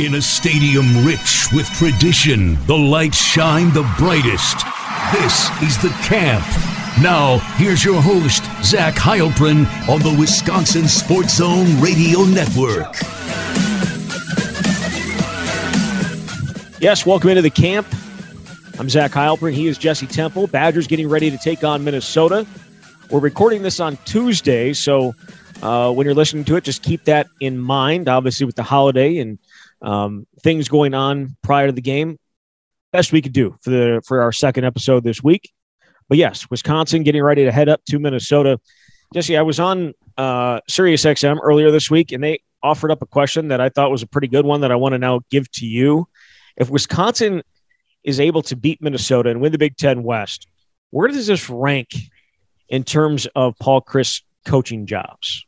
In a stadium rich with tradition, the lights shine the brightest. This is the camp. Now, here's your host, Zach Heilprin, on the Wisconsin Sports Zone Radio Network. Yes, welcome into the camp. I'm Zach Heilprin. He is Jesse Temple. Badgers getting ready to take on Minnesota. We're recording this on Tuesday, so uh, when you're listening to it, just keep that in mind. Obviously, with the holiday and um, things going on prior to the game. Best we could do for the for our second episode this week. But yes, Wisconsin getting ready to head up to Minnesota. Jesse, I was on uh, Sirius XM earlier this week, and they offered up a question that I thought was a pretty good one that I want to now give to you. If Wisconsin is able to beat Minnesota and win the Big Ten West, where does this rank in terms of Paul Chryst coaching jobs?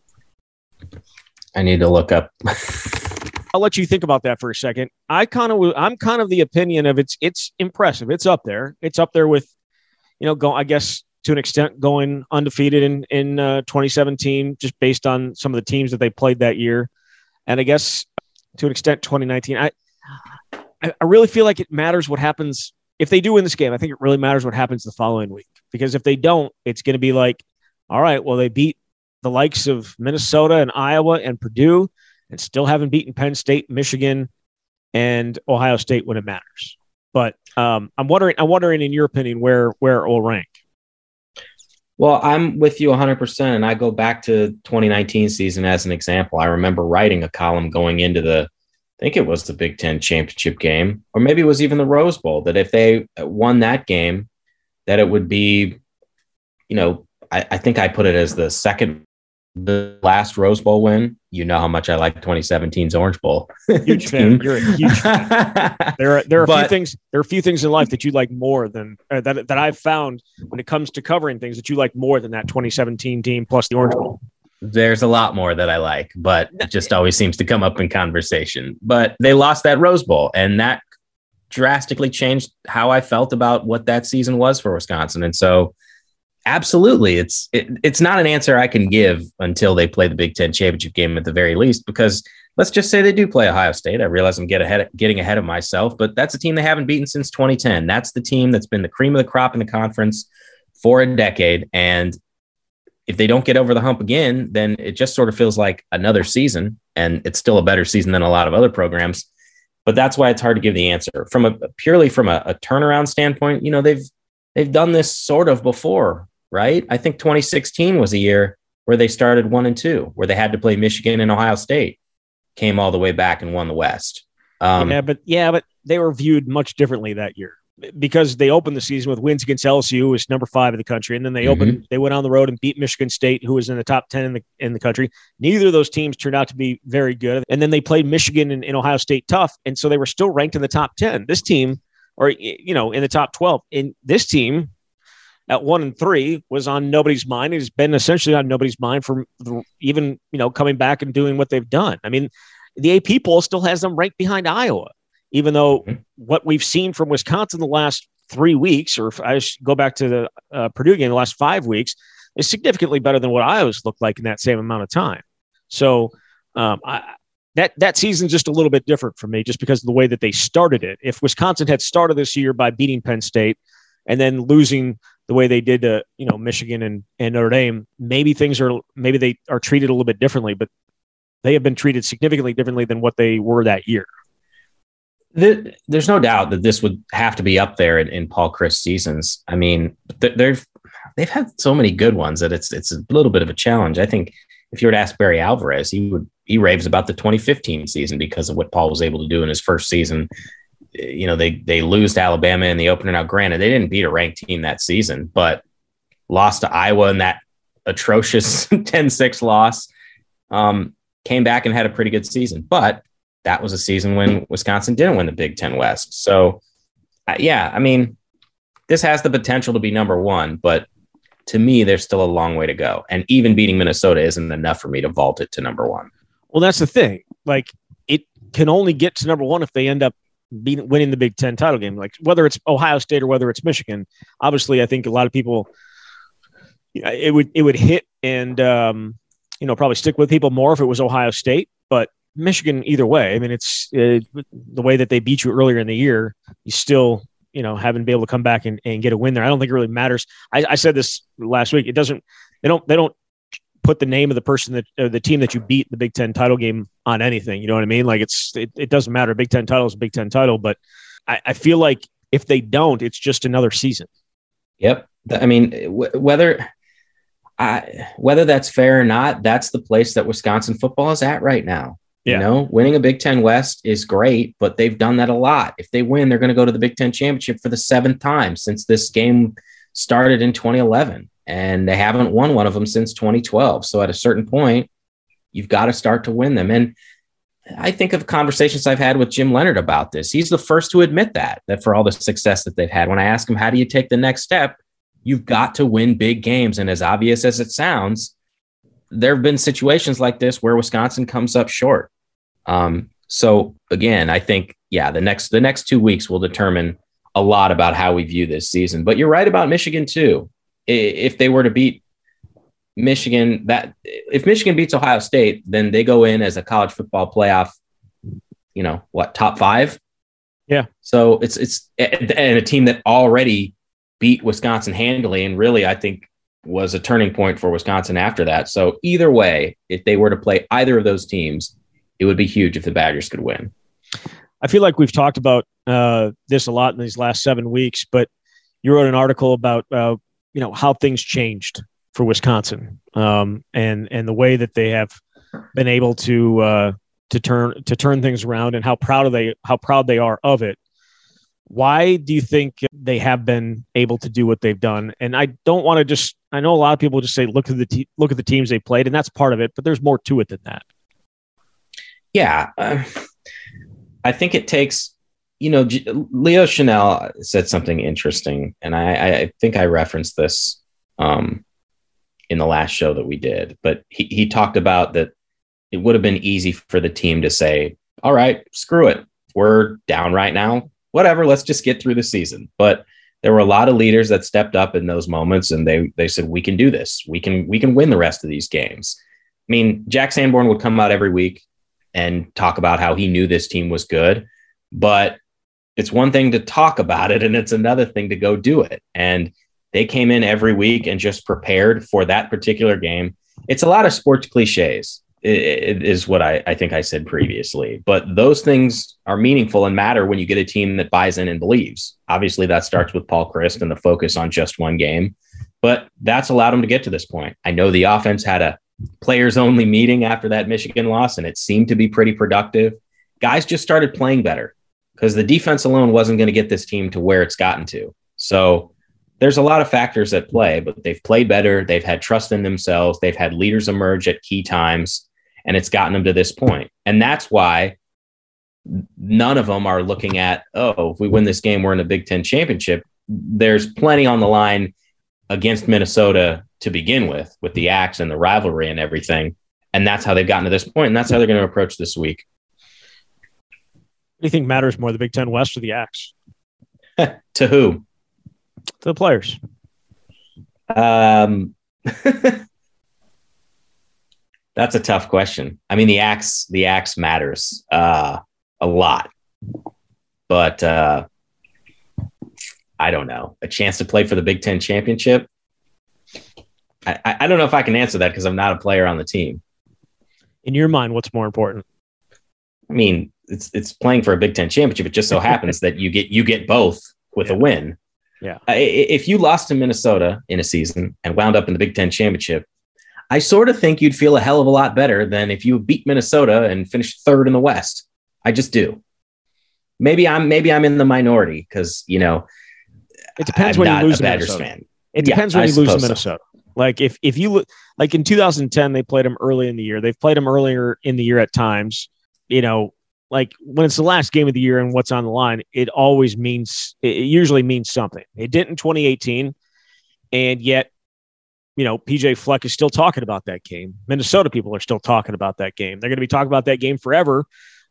I need to look up I'll let you think about that for a second. I kind of I'm kind of the opinion of it's it's impressive. It's up there. It's up there with, you know, go I guess to an extent going undefeated in in uh, 2017 just based on some of the teams that they played that year, and I guess to an extent 2019. I I really feel like it matters what happens if they do win this game. I think it really matters what happens the following week because if they don't, it's going to be like, all right, well they beat the likes of Minnesota and Iowa and Purdue and still haven't beaten Penn State, Michigan, and Ohio State when it matters. But um, I'm wondering, I'm wondering, in your opinion, where where it will rank. Well, I'm with you 100%. And I go back to 2019 season as an example. I remember writing a column going into the, I think it was the Big Ten championship game, or maybe it was even the Rose Bowl, that if they won that game, that it would be, you know, I, I think I put it as the second the last Rose Bowl win, you know how much I like 2017's Orange Bowl. huge fan. You're a huge fan. There are there are a few things there are a few things in life that you like more than uh, that that I've found when it comes to covering things that you like more than that 2017 team plus the Orange Bowl. There's a lot more that I like, but it just always seems to come up in conversation. But they lost that Rose Bowl, and that drastically changed how I felt about what that season was for Wisconsin. And so absolutely. It's it, it's not an answer i can give until they play the big ten championship game at the very least because let's just say they do play ohio state. I realize i'm get ahead, getting ahead of myself but that's a team they haven't beaten since 2010 that's the team that's been the cream of the crop in the conference for a decade. And if they don't get over the hump again then it just sort of feels like another season and it's still a better season than a lot of other programs. But that's why it's hard to give the answer. From a purely from a, a turnaround standpoint you know they've they've done this sort of before right? I think 2016 was a year where they started one and two, where they had to play Michigan and Ohio State, came all the way back and won the West. Um, yeah, but yeah, but they were viewed much differently that year because they opened the season with wins against LSU, who was number five in the country, and then they mm-hmm. opened, they went on the road and beat Michigan State, who was in the top ten in the in the country. Neither of those teams turned out to be very good, and then they played Michigan and, and Ohio State tough, and so they were still ranked in the top ten. This team, or you know, in the top twelve, and this team at one and three was on nobody's mind. It's been essentially on nobody's mind for even you know coming back and doing what they've done. I mean, the AP poll still has them ranked behind Iowa, even though mm-hmm. what we've seen from Wisconsin the last three weeks, or if I go back to the uh, Purdue game the last five weeks, is significantly better than what Iowa's looked like in that same amount of time. So um, I, that that season's just a little bit different for me, just because of the way that they started it. If Wisconsin had started this year by beating Penn State and then losing the way they did to you know Michigan and, and Notre Dame, maybe things are maybe they are treated a little bit differently, but they have been treated significantly differently than what they were that year. The, there's no doubt that this would have to be up there in, in Paul Chryst seasons. I mean, they've they've had so many good ones that it's it's a little bit of a challenge. I think if you were to ask Barry Alvarez, he would he raves about the 2015 season because of what Paul was able to do in his first season you know they they lose to Alabama in the opener. Now, granted, they didn't beat a ranked team that season, but lost to Iowa in that atrocious 10-6 loss. Um, came back and had a pretty good season, but that was a season when Wisconsin didn't win the Big Ten West. So, uh, yeah, I mean, this has the potential to be number one, but to me, there's still a long way to go. And even beating Minnesota isn't enough for me to vault it to number one. Well, that's the thing. Like, it can only get to number one if they end up beating winning the Big Ten title game, like whether it's Ohio State or whether it's Michigan. Obviously, I think a lot of people it would it would hit and um, you know probably stick with people more if it was Ohio State, but Michigan either way. I mean, it's uh, the way that they beat you earlier in the year. You still, you know, haven't been able to come back and, and get a win there. I don't think it really matters. I, I said this last week. It doesn't. They don't. They don't put the name of the person that uh, the team that you beat the Big Ten title game on anything. You know what I mean? Like it's it, it doesn't matter. Big Ten title is a Big Ten title, but I, I feel like if they don't, it's just another season. Yep. I mean, w- whether I, whether that's fair or not, that's the place that Wisconsin football is at right now. Yeah. You know, winning a Big Ten West is great, but they've done that a lot. If they win, they're going to go to the Big Ten championship for the seventh time since this game started in 2011, and they haven't won one of them since 2012. So at a certain point, you've got to start to win them. And I think of conversations I've had with Jim Leonhard about this. He's the first to admit that, that for all the success that they've had, when I ask him, how do you take the next step? You've got to win big games. And as obvious as it sounds, there have been situations like this where Wisconsin comes up short. Um, so again, I think, yeah, the next the next two weeks will determine a lot about how we view this season. But you're right about Michigan too. If they were to beat Michigan, that if Michigan beats Ohio State, then they go in as a college football playoff, you know, what, top five? Yeah. So it's it's and a team that already beat Wisconsin handily, and really, I think was a turning point for Wisconsin after that. So either way, if they were to play either of those teams, it would be huge if the Badgers could win. I feel like we've talked about uh, this a lot in these last seven weeks, but you wrote an article about uh, you know how things changed for Wisconsin um, and and the way that they have been able to uh, to turn to turn things around and how proud of they how proud they are of it. Why do you think they have been able to do what they've done? And I don't want to just I know a lot of people just say look at the te- look at the teams they played and that's part of it, but there's more to it than that. Yeah, uh, I think it takes you know Leo Chenal said something interesting, and I, I think I referenced this um, in the last show that we did, but he, he talked about that it would have been easy for the team to say, all right, screw it. We're down right now. Whatever, let's just get through the season. But there were a lot of leaders that stepped up in those moments and they they said, we can do this. We can we can win the rest of these games. I mean, Jack Sanborn would come out every week and talk about how he knew this team was good, but it's one thing to talk about it and it's another thing to go do it. And they came in every week and just prepared for that particular game. It's a lot of sports cliches, is what I, I think I said previously. But those things are meaningful and matter when you get a team that buys in and believes. Obviously, that starts with Paul Chryst and the focus on just one game. But that's allowed them to get to this point. I know the offense had a players only meeting after that Michigan loss, and it seemed to be pretty productive. Guys just started playing better because the defense alone wasn't going to get this team to where it's gotten to. So there's a lot of factors at play, but they've played better. They've had trust in themselves. They've had leaders emerge at key times, and it's gotten them to this point. And that's why none of them are looking at, oh, if we win this game, we're in a Big Ten championship. There's plenty on the line against Minnesota to begin with, with the axe and the rivalry and everything. And that's how they've gotten to this point, and that's how they're going to approach this week. What do you think matters more, the Big Ten West or the axe? to who? to the players? Um, that's a tough question. I mean, the axe, the axe matters uh, a lot, but uh, I don't know. A chance to play for the Big Ten championship. I, I don't know if I can answer that because I'm not a player on the team. In your mind, what's more important? I mean, it's it's playing for a Big Ten championship. It just so happens that you get you get both with yeah. a win. Yeah. if you lost to Minnesota in a season and wound up in the Big Ten championship, I sort of think you'd feel a hell of a lot better than if you beat Minnesota and finished third in the West. I just do. Maybe I'm maybe I'm in the minority because you know it depends I'm when you lose a Badgers Minnesota. fan. It depends yeah, when you lose to Minnesota. So. Like if if you like in 2010 they played them early in the year. They've played them earlier in the year at times. You know, like when it's the last game of the year and what's on the line, it always means it usually means something. It didn't in 2018, and yet, you know, PJ Fleck is still talking about that game. Minnesota people are still talking about that game. They're going to be talking about that game forever,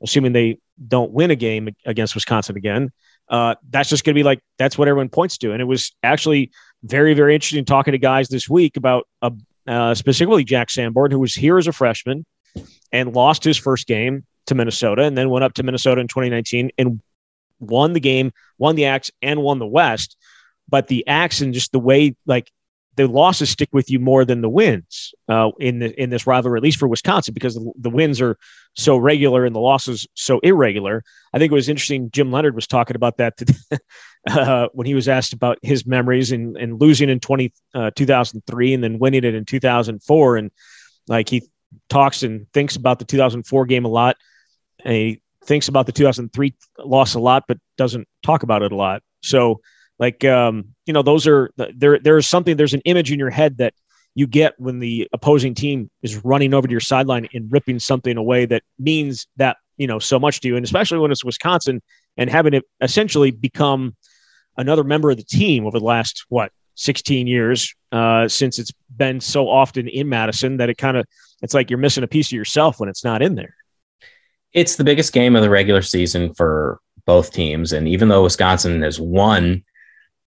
assuming they don't win a game against Wisconsin again. Uh, that's just going to be like that's what everyone points to. And it was actually very, very interesting talking to guys this week about uh, specifically Jack Sanborn, who was here as a freshman and lost his first game to Minnesota and then went up to Minnesota in 2019 and won the game, won the Axe, and won the West. But the Axe and just the way like the losses stick with you more than the wins uh, in the, in this rivalry, at least for Wisconsin, because the, the, wins are so regular and the losses so irregular. I think it was interesting. Jim Leonhard was talking about that today, uh, when he was asked about his memories and, and losing in 20, uh, 2003 and then winning it in 2004. And like he talks and thinks about the 2004 game a lot. And he thinks about the 2003 loss a lot, but doesn't talk about it a lot. So, like, um, you know, those are there. There is something. There's an image in your head that you get when the opposing team is running over to your sideline and ripping something away that means that you know so much to you, and especially when it's Wisconsin and having it essentially become another member of the team over the last what 16 years uh, since it's been so often in Madison that it kind of it's like you're missing a piece of yourself when it's not in there it's the biggest game of the regular season for both teams. And even though Wisconsin has won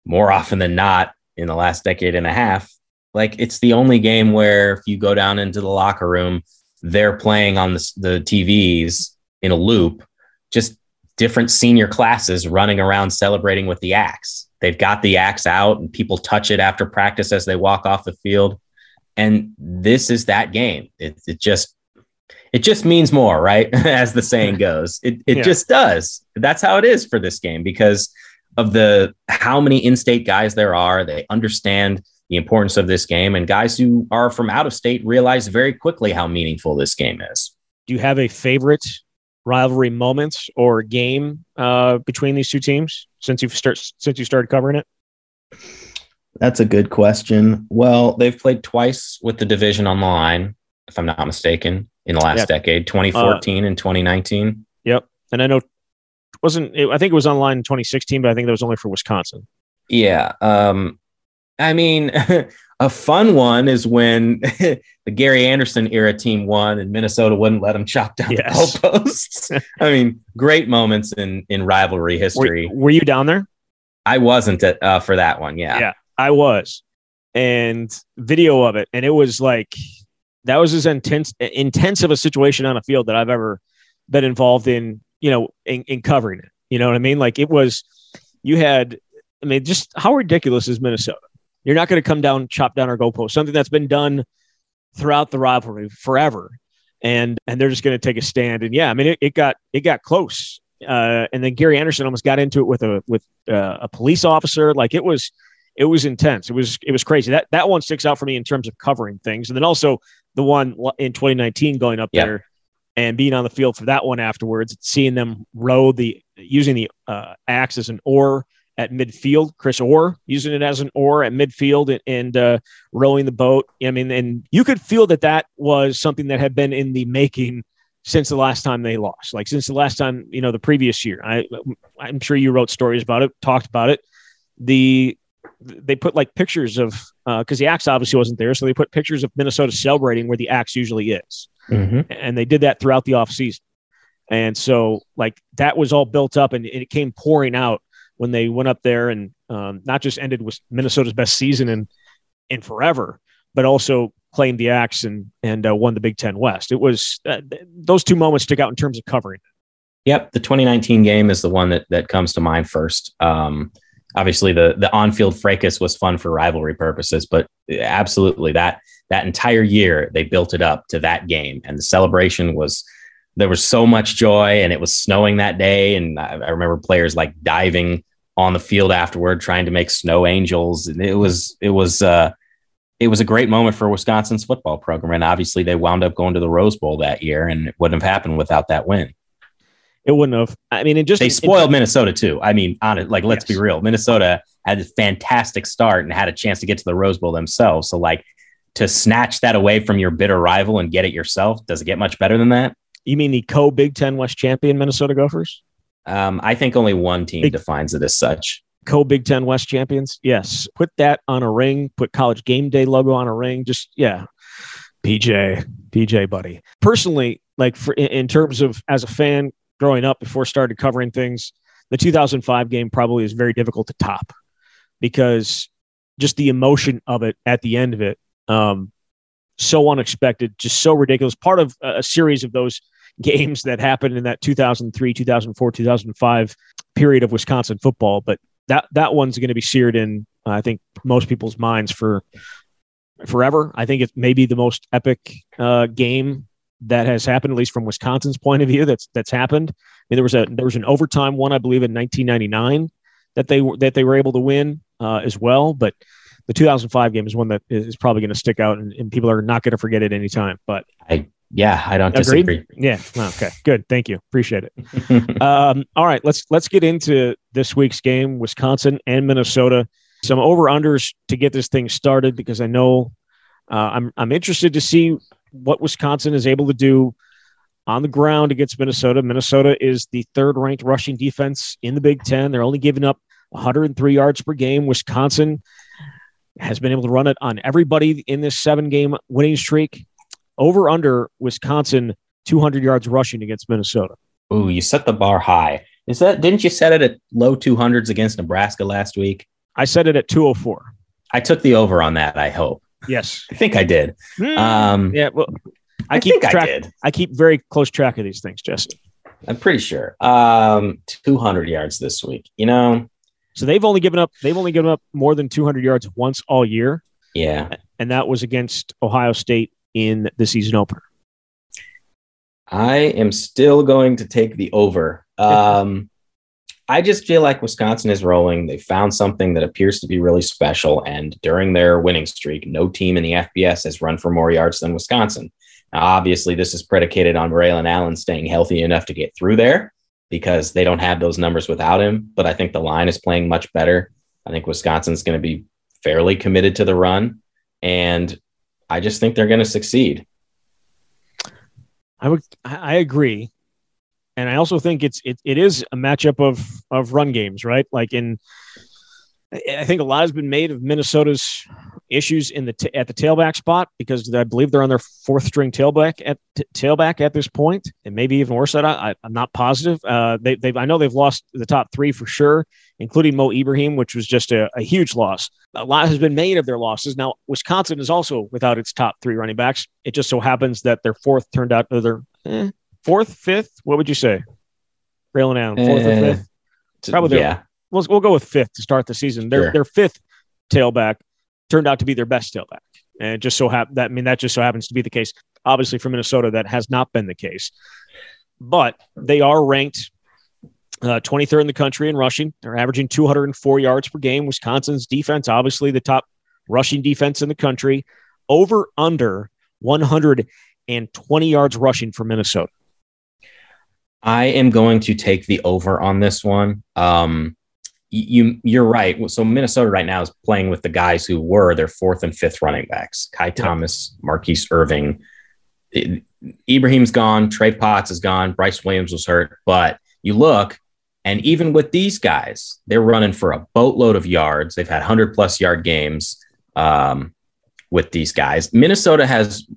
more often than not in the last decade and a half, like it's the only game where if you go down into the locker room, they're playing on the, the TVs in a loop, just different senior classes running around celebrating with the axe. They've got the axe out and people touch it after practice as they walk off the field. And this is that game. It, it just it just means more, right? As the saying goes, it, it yeah. just does. That's how it is for this game because of the how many in-state guys there are. They understand the importance of this game, and guys who are from out of state realize very quickly how meaningful this game is. Do you have a favorite rivalry moments or game uh, between these two teams since you've start since you started covering it? That's a good question. Well, they've played twice with the division on the line, if I'm not mistaken in the last yeah. decade, 2014 uh, and 2019. Yep. And I know wasn't it, I think it was online in 2016, but I think that was only for Wisconsin. Yeah. Um, I mean, a fun one is when the Gary Anderson era team won and Minnesota wouldn't let them chop down yes. the goalposts. I mean, great moments in in rivalry history. Were, were you down there? I wasn't at, uh, for that one. Yeah. Yeah, I was. And video of it. And it was like that was as intense intense of a situation on a field that I've ever been involved in, you know, in, in covering it. You know what I mean? Like it was you had I mean, just how ridiculous is Minnesota? You're not going to come down, chop down our goalpost, something that's been done throughout the rivalry forever. And and they're just going to take a stand. And yeah, I mean, it, it got it got close. Uh, and then Gary Anderson almost got into it with a with uh, a police officer. Like it was it was intense. It was it was crazy. That that one sticks out for me in terms of covering things. And then also the one in 2019 going up yeah. there and being on the field for that one afterwards, seeing them row the using the uh, axe as an oar at midfield, Chris Orr using it as an oar at midfield and, and uh, rowing the boat. I mean, and you could feel that that was something that had been in the making since the last time they lost, like since the last time, you know, the previous year. I, I'm sure you wrote stories about it, talked about it. The they put like pictures of because uh, the axe obviously wasn't there, so they put pictures of Minnesota celebrating where the axe usually is, mm-hmm. and they did that throughout the off season. And so, like that was all built up, and it came pouring out when they went up there and um, not just ended with Minnesota's best season in in forever, but also claimed the axe and and uh, won the Big Ten West. It was uh, those two moments stick out in terms of covering. Yep, the 2019 game is the one that that comes to mind first. Um, obviously the the on-field fracas was fun for rivalry purposes, but absolutely that that entire year they built it up to that game, and the celebration was there was so much joy, and it was snowing that day, and I, I remember players like diving on the field afterward, trying to make snow angels, and it was it was. Uh, it was a great moment for Wisconsin's football program. And obviously, they wound up going to the Rose Bowl that year, and it wouldn't have happened without that win it wouldn't have. I mean, it just they spoiled it, Minnesota too. I mean, on it, like let's yes. be real, Minnesota had a fantastic start and had a chance to get to the Rose Bowl themselves. So like to snatch that away from your bitter rival and get it yourself, does it get much better than that? You mean the co Big Ten West champion Minnesota Gophers? Um, I think only one team Big, defines it as such. Co Big Ten West champions. Yes, put that on a ring. Put College Game Day logo on a ring. Just yeah, PJ, PJ, buddy. Personally, like for in terms of as a fan, growing up before started covering things, the 2005 game probably is very difficult to top because just the emotion of it at the end of it, um, so unexpected, just so ridiculous. Part of a series of those games that happened in that 2003, 2004, 2005 period of Wisconsin football. But that that one's going to be seared in, I think, most people's minds for forever. I think it's maybe the most epic uh, game that has happened, at least from Wisconsin's point of view. That's that's happened. I mean, there was a there was an overtime one, I believe, in 1999 that they were that they were able to win uh, as well. But the 2005 game is one that is probably going to stick out, and, and people are not going to forget it anytime. But I yeah, I don't Agreed? disagree. Yeah. Okay. Good. Thank you. Appreciate it. um, all right. Let's let's get into this week's game: Wisconsin and Minnesota. Some over unders to get this thing started because I know uh, I'm I'm interested to see what Wisconsin is able to do on the ground against Minnesota. Minnesota is the third ranked rushing defense in the Big Ten. They're only giving up 103 yards per game. Wisconsin has been able to run it on everybody in this seven game winning streak over under Wisconsin 200 yards rushing against Minnesota. Ooh, you set the bar high. Is that didn't you set it at low 200s against Nebraska last week? I set it at 204. I took the over on that, I hope. Yes. I think I did. Mm, um, yeah, well I, I keep track I, I, keep very close track of these things, Jesse. I'm pretty sure. Um 200 yards this week. You know, so they've only given up they've only given up more than 200 yards once all year. Yeah. And that was against Ohio State in the season opener? I am still going to take the over. Um, I just feel like Wisconsin is rolling. They found something that appears to be really special. And during their winning streak, no team in the FBS has run for more yards than Wisconsin. Now, obviously, this is predicated on Braylon Allen staying healthy enough to get through there because they don't have those numbers without him. But I think the line is playing much better. I think Wisconsin's going to be fairly committed to the run. And I just think they're going to succeed. I would, I agree, and I also think it's it, it is a matchup of of run games, right? Like in, I think a lot has been made of Minnesota's issues in the t- at the tailback spot because I believe they're on their fourth string tailback at t- tailback at this point, and maybe even worse. That I, I'm not positive. Uh, they, they've I know they've lost the top three for sure, including Mo Ibrahim, which was just a, a huge loss. A lot has been made of their losses. Now Wisconsin is also without its top three running backs. It just so happens that their fourth turned out their eh, fourth, fifth. What would you say? Braylon Allen, fourth uh, or eh, fifth? Probably yeah. We'll, we'll go with fifth to start the season. Their sure. their fifth tailback turned out to be their best tailback. And just so hap- that I mean that just so happens to be the case. Obviously, for Minnesota, that has not been the case. But they are ranked uh, 23rd in the country in rushing. They're averaging 204 yards per game. Wisconsin's defense, obviously the top rushing defense in the country, over under 120 yards rushing for Minnesota. I am going to take the over on this one. Um, you you're right. So Minnesota right now is playing with the guys who were their fourth and fifth running backs: Ky Thomas, Mar'Keise Irving. It, Ibrahim's gone. Trey Potts is gone. Bryce Williams was hurt. But you look, and even with these guys, they're running for a boatload of yards. They've had hundred plus yard games um, with these guys. Minnesota has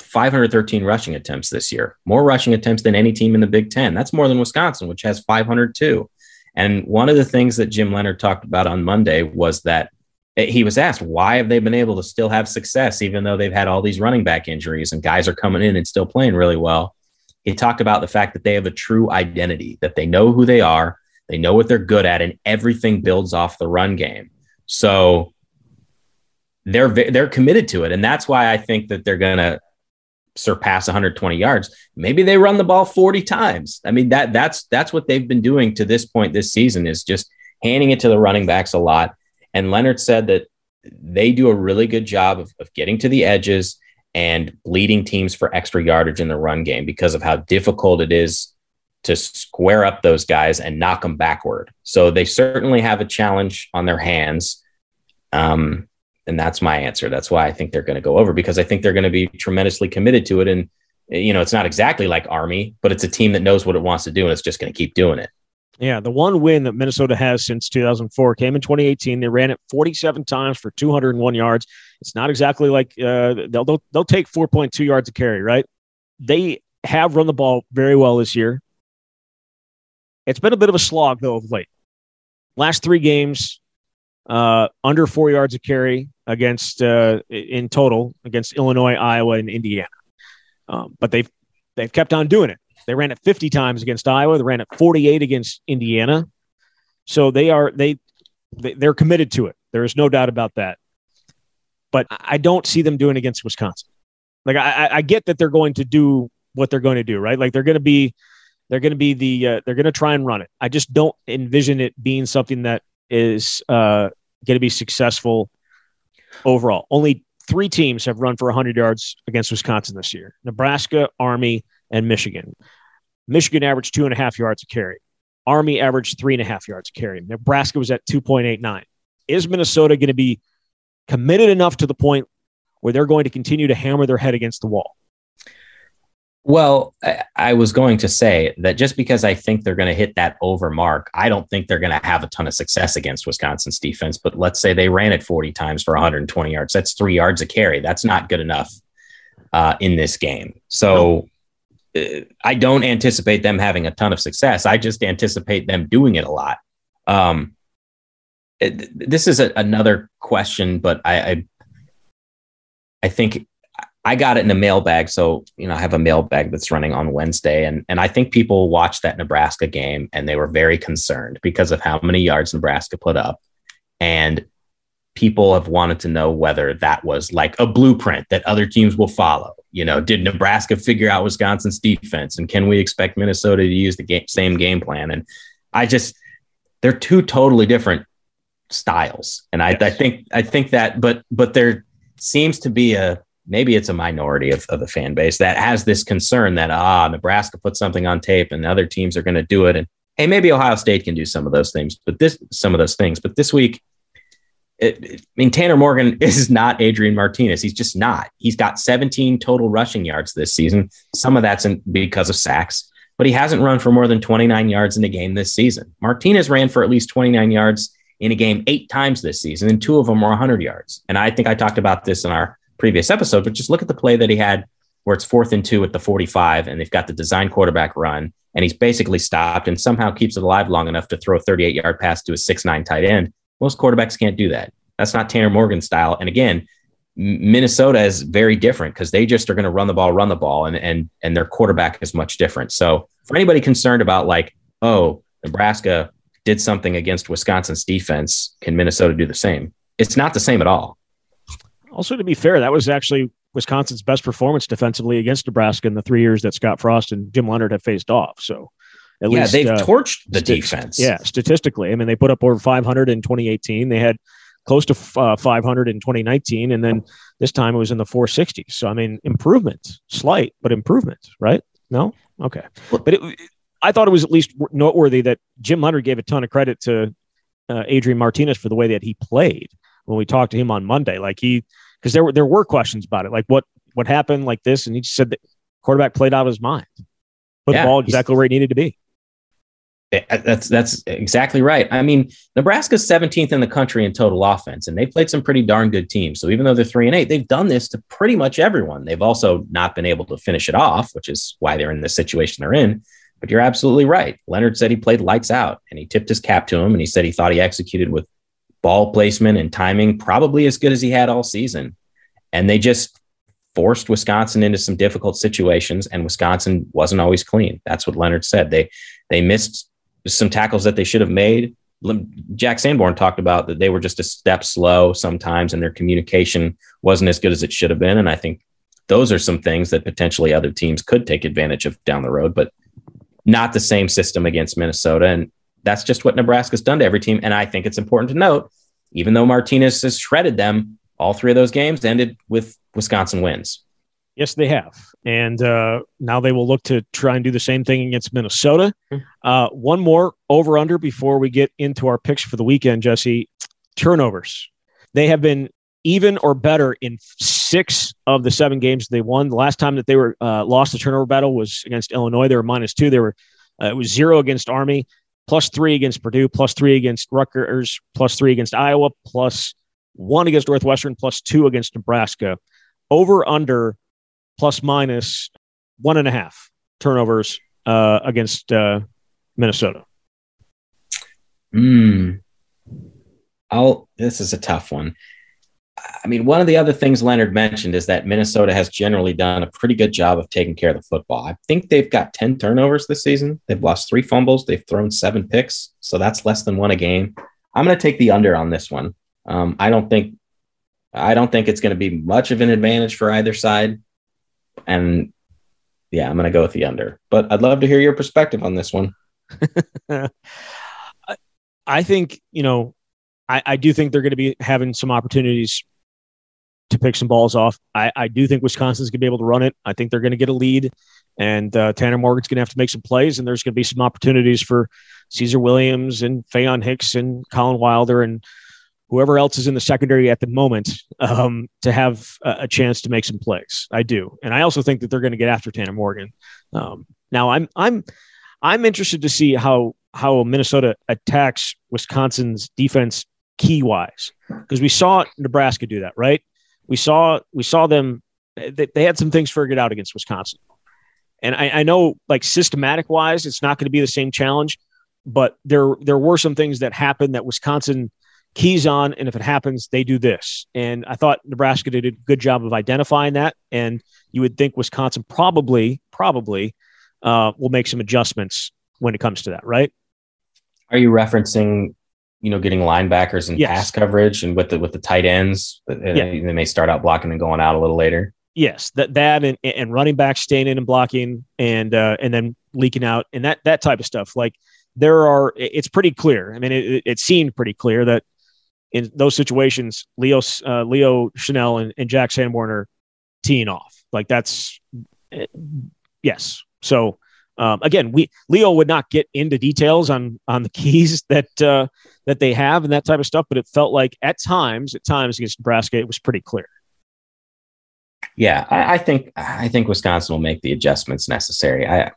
513 rushing attempts this year, more rushing attempts than any team in the Big Ten. That's more than Wisconsin, which has 502. And one of the things that Jim Leonhard talked about on Monday was that he was asked, why have they been able to still have success, even though they've had all these running back injuries and guys are coming in and still playing really well? He talked about the fact that they have a true identity, that they know who they are, they know what they're good at, and everything builds off the run game. So they're they're committed to it, and that's why I think that they're going to surpass 120 yards. Maybe they run the ball 40 times. I mean that that's that's what they've been doing to this point this season is just handing it to the running backs a lot. And Leonhard said that they do a really good job of, of getting to the edges and bleeding teams for extra yardage in the run game because of how difficult it is to square up those guys and knock them backward. So they certainly have a challenge on their hands. Um, and that's my answer. That's why I think they're going to go over because I think they're going to be tremendously committed to it. And, you know, it's not exactly like Army, but it's a team that knows what it wants to do and it's just going to keep doing it. Yeah, the one win that Minnesota has since 2004 came in 2018. They ran it 47 times for 201 yards. It's not exactly like uh, they'll, they'll they'll take 4.2 yards to carry, right? They have run the ball very well this year. It's been a bit of a slog though of late. Last three games, uh, under four yards of carry against uh, in total against Illinois, Iowa, and Indiana. Um, but they've they've kept on doing it. They ran it 50 times against Iowa. They ran it 48 against Indiana. So they are they, they they're committed to it. There is no doubt about that. But I don't see them doing against Wisconsin. Like I, I get that they're going to do what they're going to do, right? Like they're going to be they're going to be the uh, they're going to try and run it. I just don't envision it being something that is uh, going to be successful overall. Only three teams have run for 100 yards against Wisconsin this year: Nebraska, Army, and Michigan. Michigan averaged two and a half yards a carry. Army averaged three and a half yards a carry. Nebraska was at 2.89. Is Minnesota going to be committed enough to the point where they're going to continue to hammer their head against the wall? Well, I, was going to say that just because I think they're going to hit that over mark, I don't think they're going to have a ton of success against Wisconsin's defense. But let's say they ran it 40 times for 120 yards. That's three yards a carry. That's not good enough uh, in this game. So uh, I don't anticipate them having a ton of success. I just anticipate them doing it a lot. Um, it, this is a, another question, but I, I I think I got it in a mailbag. So, you know, I have a mailbag that's running on Wednesday. And, and I think people watched that Nebraska game and they were very concerned because of how many yards Nebraska put up. And people have wanted to know whether that was like a blueprint that other teams will follow. You know, did Nebraska figure out Wisconsin's defense? And can we expect Minnesota to use the game, same game plan? And I just, they're two totally different styles. And I, yes. I think, I think that, but, but there seems to be a, maybe it's a minority of, of the fan base that has this concern that ah Nebraska put something on tape and other teams are going to do it. And hey maybe Ohio State can do some of those things but this some of those things. But this week it, it, I mean Tanner Morgan is not Adrian Martinez. He's just not. He's got 17 total rushing yards this season. Some of that's in, because of sacks but he hasn't run for more than 29 yards in a game this season. Martinez ran for at least 29 yards in a game eight times this season and two of them were 100 yards. And I think I talked about this in our previous episode, but just look at the play that he had where it's fourth and two at the 45 and they've got the design quarterback run and he's basically stopped and somehow keeps it alive long enough to throw a 38 yard pass to a six nine tight end. Most quarterbacks can't do that. That's not Tanner Morgan style. And again, Minnesota is very different because they just are going to run the ball, run the ball, and and and their quarterback is much different. So for anybody concerned about like, oh, Nebraska did something against Wisconsin's defense, can Minnesota do the same? It's not the same at all. Also, to be fair, that was actually Wisconsin's best performance defensively against Nebraska in the three years that Scott Frost and Jim Leonhard have faced off. So, at yeah, least they've uh, torched the st- defense. Yeah, statistically, I mean, they put up over 500 in 2018. They had close to uh, 500 in 2019, and then this time it was in the 460s. So, I mean, improvement, slight, but improvement, right? No, okay, but it, I thought it was at least noteworthy that Jim Leonhard gave a ton of credit to uh, Adrian Martinez for the way that he played when we talked to him on Monday. Like he because there were there were questions about it, like what what happened, like this, and he said that quarterback played out of his mind, put yeah, the ball exactly where it needed to be. Uh, that's that's exactly right. I mean, Nebraska's 17th in the country in total offense, and they played some pretty darn good teams. So even though they're three and eight, they've done this to pretty much everyone. They've also not been able to finish it off, which is why they're in the situation they're in. But you're absolutely right. Leonhard said he played lights out, and he tipped his cap to him, and he said he thought he executed with ball placement and timing probably as good as he had all season. And they just forced Wisconsin into some difficult situations, and Wisconsin wasn't always clean. That's what Leonhard said. They they missed some tackles that they should have made. Jack Sanborn talked about that they were just a step slow sometimes, and their communication wasn't as good as it should have been. And I think those are some things that potentially other teams could take advantage of down the road, but not the same system against Minnesota. And that's just what Nebraska's done to every team. And I think it's important to note, even though Martinez has shredded them, all three of those games ended with Wisconsin wins. Yes, they have. And uh, now they will look to try and do the same thing against Minnesota. Hmm. Uh, one more over under before we get into our picks for the weekend, Jesse. Turnovers. They have been even or better in six of the seven games they won. The last time that they were uh, lost the turnover battle was against Illinois. They were minus two. They were uh, it was zero against Army plus three against Purdue, plus three against Rutgers, plus three against Iowa, plus one against Northwestern, plus two against Nebraska. Over under plus minus one and a half turnovers uh, against uh, Minnesota. Hmm. I'll. This is a tough one. I mean, one of the other things Leonhard mentioned is that Minnesota has generally done a pretty good job of taking care of the football. I think they've got 10 turnovers this season. They've lost three fumbles. They've thrown seven picks. So that's less than one a game. I'm going to take the under on this one. Um, I don't think I don't think it's going to be much of an advantage for either side. And yeah, I'm going to go with the under. But I'd love to hear your perspective on this one. I think, you know, I, I do think they're going to be having some opportunities to pick some balls off. I, I do think Wisconsin's going to be able to run it. I think they're going to get a lead, and uh, Tanner Morgan's going to have to make some plays, and there's going to be some opportunities for Caesar Williams and Faion Hicks and Collin Wilder and whoever else is in the secondary at the moment um, to have a, a, chance to make some plays. I do, and I also think that they're going to get after Tanner Morgan. Um, now, I'm I'm I'm interested to see how how Minnesota attacks Wisconsin's defense key wise because we saw Nebraska do that, right? We saw we saw them. They, they had some things figured out against Wisconsin, and I, I know like systematic wise, it's not going to be the same challenge, but there there were some things that happened that Wisconsin keys on, and if it happens, they do this. And I thought Nebraska did a good job of identifying that, and you would think Wisconsin probably probably uh, will make some adjustments when it comes to that, right? Are you referencing, you know, getting linebackers and yes. pass coverage, and with the with the tight ends, yeah. they may start out blocking and going out a little later? Yes, that that and, and running back staying in and blocking, and uh, and then leaking out, and that that type of stuff. Like there are, it's pretty clear. I mean, it, it seemed pretty clear that in those situations, Leo uh, Leo Chenal and, and Jack Sanborn are teeing off. Like that's eh, yes. So um, again, we Leo would not get into details on on the keys that uh, that they have and that type of stuff, but it felt like at times, at times against Nebraska, it was pretty clear. Yeah, I, I think I think Wisconsin will make the adjustments necessary. I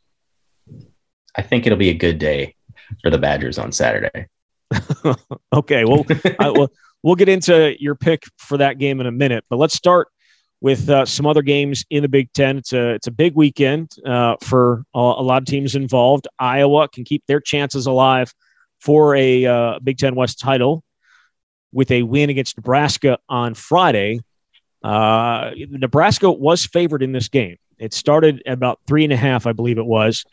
I think it'll be a good day for the Badgers on Saturday. okay, well, I, well, we'll get into your pick for that game in a minute, but let's start with uh, some other games in the Big Ten. It's a it's a big weekend uh, for a, a, lot of teams involved. Iowa can keep their chances alive for a uh, Big Ten West title with a win against Nebraska on Friday. Uh, Nebraska was favored in this game. It started at about three and a half, I believe it was,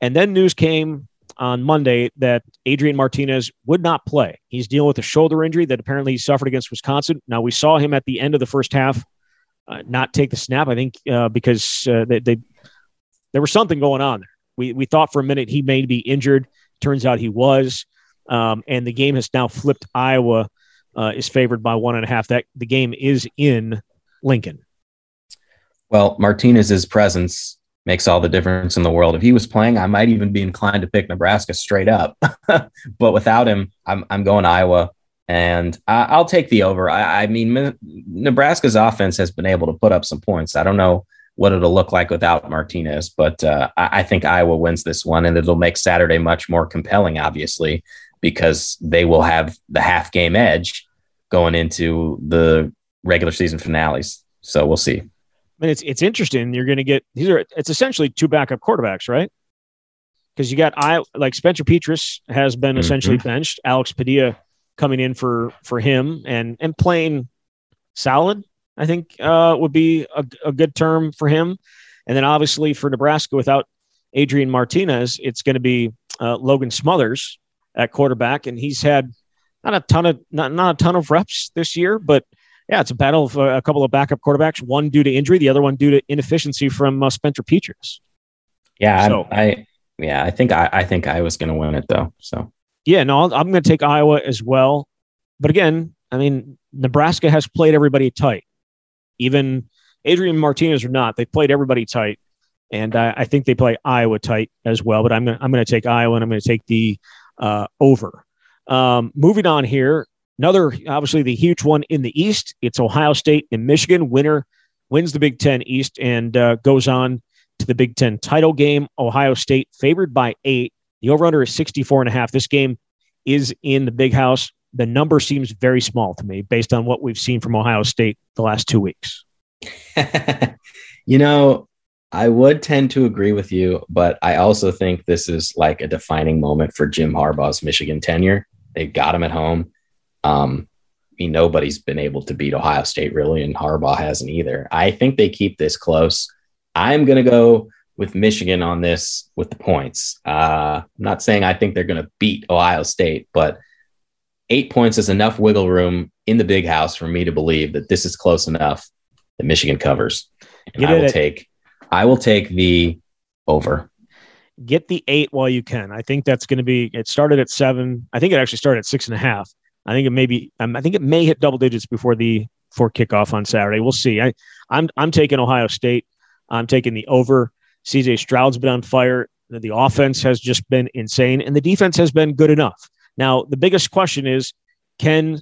and then news came on Monday that Adrian Martinez would not play. He's dealing with a shoulder injury that apparently he suffered against Wisconsin. Now we saw him at the end of the first half uh, not take the snap. I think uh, because uh, they, they, there was something going on there. We we thought for a minute he may be injured. Turns out he was, um, and the game has now flipped. Iowa uh, is favored by one and a half. That the game is in Lincoln. Well, Martinez's presence makes all the difference in the world. If he was playing, I might even be inclined to pick Nebraska straight up. but without him, I'm I'm going Iowa and I, will take the over. I, I, mean, Nebraska's offense has been able to put up some points. I don't know what it'll look like without Martinez, but uh, I, I, think Iowa wins this one, and it'll make Saturday much more compelling, obviously, because they will have the half game edge going into the regular season finales. So we'll see. I mean, it's it's interesting. You're going to get these are it's essentially two backup quarterbacks, right? Because you got I like Spencer Petras has been mm-hmm. essentially benched. Alex Padilla coming in for for him and and playing solid. I think uh, would be a, a good term for him. And then obviously for Nebraska, without Adrian Martinez, it's going to be uh, Logan Smothers at quarterback, and he's had not a ton of not, not a ton of reps this year, but yeah, it's a battle of uh, a couple of backup quarterbacks. One due to injury, the other one due to inefficiency from uh, Spencer Petras. Yeah, so, I, I, yeah, I think I, I think I was going to win it though. So yeah, no, I'm going to take Iowa as well. But again, I mean, Nebraska has played everybody tight. Even Adrian Martinez or not, they played everybody tight. And I, I think they play Iowa tight as well. But I'm going I'm going to take Iowa and I'm going to take the uh, over. Um, moving on here, another, obviously, the huge one in the East. It's Ohio State and Michigan. Winner wins the Big Ten East and uh, goes on to the Big Ten title game. Ohio State favored by eight. The over under is 64 and a half. This game is in the big house. The number seems very small to me based on what we've seen from Ohio State the last two weeks. you know, I would tend to agree with you, but I also think this is like a defining moment for Jim Harbaugh's Michigan tenure. They got him at home. Um, mean, nobody's been able to beat Ohio State really, and Harbaugh hasn't either. I think they keep this close. I'm going to go with Michigan on this with the points. Uh, I'm not saying I think they're going to beat Ohio State, but eight points is enough wiggle room in the big house for me to believe that this is close enough that Michigan covers. And I will it. take I will take the over. Get the eight while you can. I think that's going to be. It started at seven. I think it actually started at six and a half. I think it may be. Um, I think it may hit double digits before the for kickoff on Saturday. We'll see. I I'm I'm taking Ohio State. I'm taking the over. CJ Stroud's been on fire. The offense has just been insane, and the defense has been good enough. Now, the biggest question is, can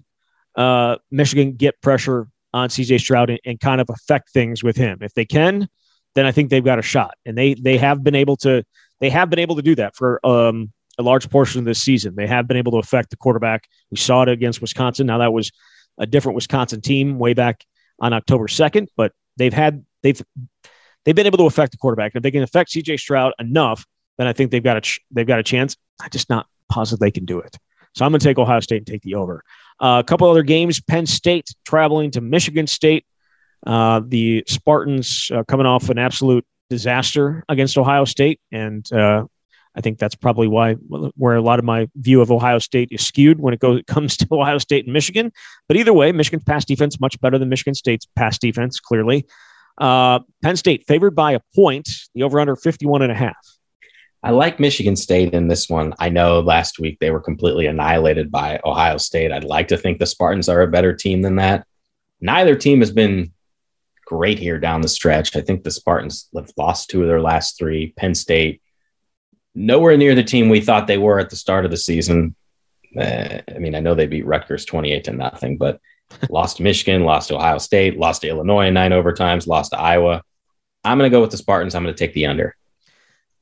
uh, Michigan get pressure on CJ Stroud and, and kind of affect things with him? If they can, then I think they've got a shot, and they they have been able to they have been able to do that for um, a large portion of this season. They have been able to affect the quarterback. We saw it against Wisconsin. Now that was a different Wisconsin team way back on October second, but they've had they've they've been able to affect the quarterback. And If they can affect CJ Stroud enough, then I think they've got a ch- they've got a chance. I'm just not positive they can do it. So I'm going to take Ohio State and take the over. Uh, a couple other games: Penn State traveling to Michigan State. Uh, the Spartans uh, coming off an absolute disaster against Ohio State, and uh, I think that's probably why where a lot of my view of Ohio State is skewed when it goes comes to Ohio State and Michigan. But either way, Michigan's pass defense much better than Michigan State's pass defense, clearly. Uh, Penn State favored by a point, the over under 51 and a half. I like Michigan State in this one. I know last week they were completely annihilated by Ohio State. I'd like to think the Spartans are a better team than that. Neither team has been great here down the stretch. I think the Spartans have lost two of their last three. Penn State, nowhere near the team we thought they were at the start of the season. Uh, I mean, I know they beat Rutgers 28 to nothing, but lost to Michigan, lost to Ohio State, lost to Illinois in nine overtimes, lost to Iowa. I'm going to go with the Spartans. I'm going to take the under.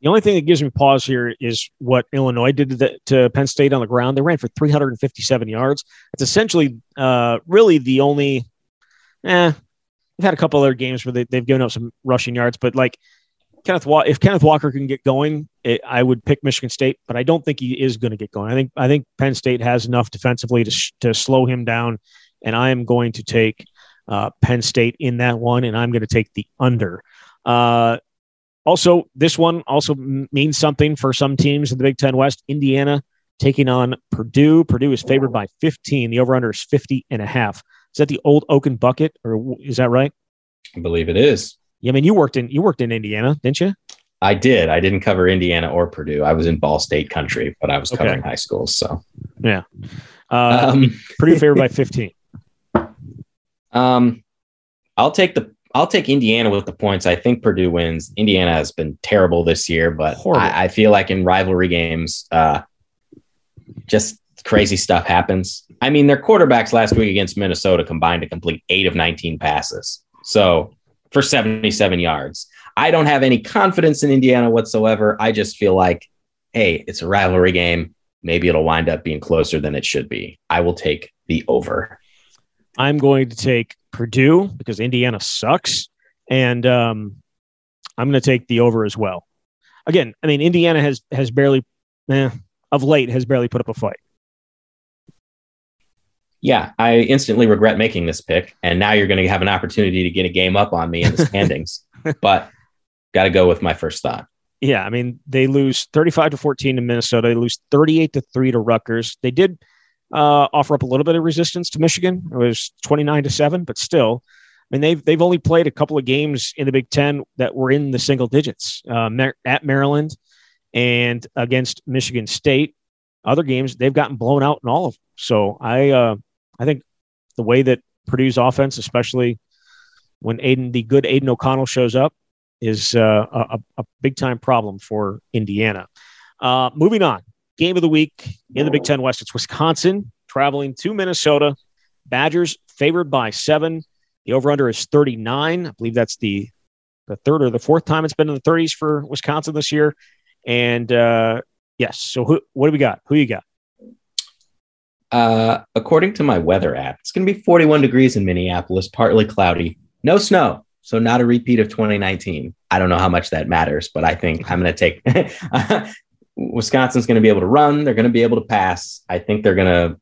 The only thing that gives me pause here is what Illinois did to, the, to Penn State on the ground. They ran for 357 yards. It's essentially uh, really the only. Eh, they've had a couple other games where they, they've given up some rushing yards, but like Kenneth, if Kenneth Walker can get going, it, I would pick Michigan State, but I don't think he is going to get going. I think I think Penn State has enough defensively to to slow him down and I am going to take uh, Penn State in that one, and I'm going to take the under. Uh, also, this one also means something for some teams in the Big Ten West. Indiana taking on Purdue. Purdue is favored by 15. The over-under is 50 and a half. Is that the old Oaken bucket, or is that right? I believe it is. Yeah, I mean, you worked in you worked in Indiana, didn't you? I did. I didn't cover Indiana or Purdue. I was in Ball State country, but I was covering okay. high schools. So yeah, uh, um, Purdue favored by 15. Um, I'll take the I'll take Indiana with the points. I think Purdue wins. Indiana has been terrible this year, but I, I, feel like in rivalry games, uh, just crazy stuff happens. I mean, their quarterbacks last week against Minnesota combined to complete eight of 19 passes. So for 77 yards. I don't have any confidence in Indiana whatsoever. I just feel like, hey, it's a rivalry game. Maybe it'll wind up being closer than it should be. I will take the over. I'm going to take Purdue because Indiana sucks, and um, I'm going to take the over as well. Again, I mean, Indiana has has barely, eh, of late, has barely put up a fight. Yeah, I instantly regret making this pick, and now you're going to have an opportunity to get a game up on me in the standings. but got to go with my first thought. Yeah, I mean, they lose 35 to 14 to Minnesota. They lose 38 to 3 to Rutgers. They did uh, offer up a little bit of resistance to Michigan. It was 29 to 7, but still, I mean, they've, they've only played a couple of games in the Big Ten that were in the single digits uh, at Maryland and against Michigan State. Other games, they've gotten blown out in all of them. So I, uh, I think the way that Purdue's offense, especially when Aidan, the good Aidan O'Connell shows up, is uh, a, a big time problem for Indiana. Uh, moving on, Game of the week in the Big Ten West. It's Wisconsin traveling to Minnesota. Badgers favored by seven. The over under is 39. I believe that's the, the third or the fourth time it's been in the 30s for Wisconsin this year. And uh, yes, so who, what do we got? Who you got? Uh, according to my weather app, it's going to be 41 degrees in Minneapolis, partly cloudy, no snow. So not a repeat of 2019. I don't know how much that matters, but I think I'm going to take Wisconsin's going to be able to run. They're going to be able to pass. I think they're going to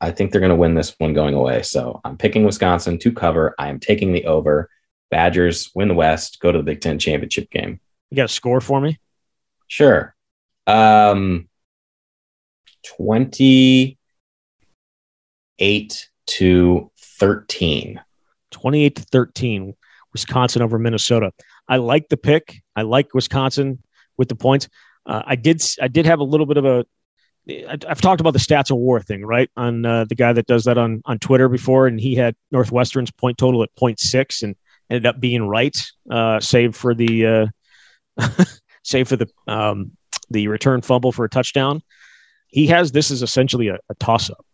I think they're going to win this one going away. So I'm picking Wisconsin to cover. I am taking the over. Badgers win the West, go to the Big Ten championship game. You got a score for me? Sure. Um, 28 to 13. 28 to 13, Wisconsin over Minnesota. I like the pick. I like Wisconsin with the points. Uh, I did I did have a little bit of a I've talked about the stats of war thing, right? On uh, the guy that does that on on Twitter before, and he had Northwestern's point total at 0.6 and ended up being right, uh, save for the uh, save for the um, the return fumble for a touchdown. He has this is essentially a, a toss up.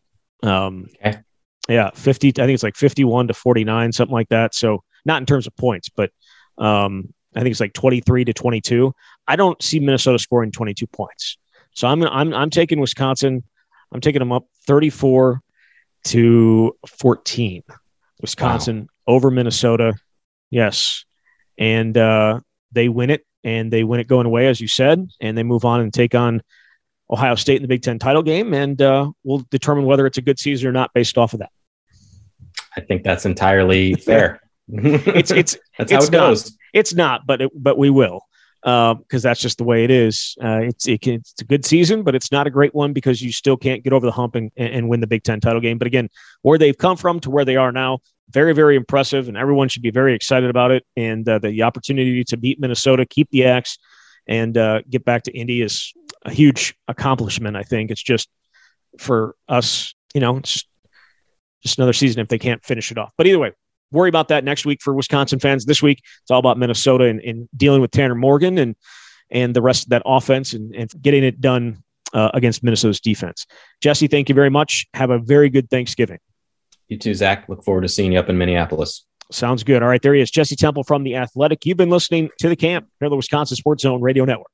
Um, okay. Yeah, 50. I think it's like 51 to 49, something like that. So not in terms of points, but um, I think it's like 23 to 22. I don't see Minnesota scoring 22 points. So I'm I'm I'm taking Wisconsin. I'm taking them up 34 to 14. Wisconsin wow. over Minnesota. Yes. And uh, they win it and they win it going away, as you said, and they move on and take on Ohio State in the Big Ten title game. And uh, we'll determine whether it's a good season or not based off of that. I think that's entirely fair. it's it's that's it's how it not, goes. It's not, but it, but we will because uh, that's just the way it is. Uh, it's it can, it's a good season, but it's not a great one because you still can't get over the hump and, and win the Big Ten title game. But again, where they've come from to where they are now, very very impressive, and everyone should be very excited about it. And uh, the opportunity to beat Minnesota, keep the axe, and uh, get back to Indy is a huge accomplishment. I think it's just for us, you know, it's just another season if they can't finish it off. But either way, worry about that next week for Wisconsin fans. This week, it's all about Minnesota and, and dealing with Tanner Morgan and and the rest of that offense and, and getting it done uh, against Minnesota's defense. Jesse, thank you very much. Have a very good Thanksgiving. You too, Zach. Look forward to seeing you up in Minneapolis. Sounds good. All right, there he is, Jesse Temple from The Athletic. You've been listening to The Camp here on the Wisconsin Sports Zone Radio Network.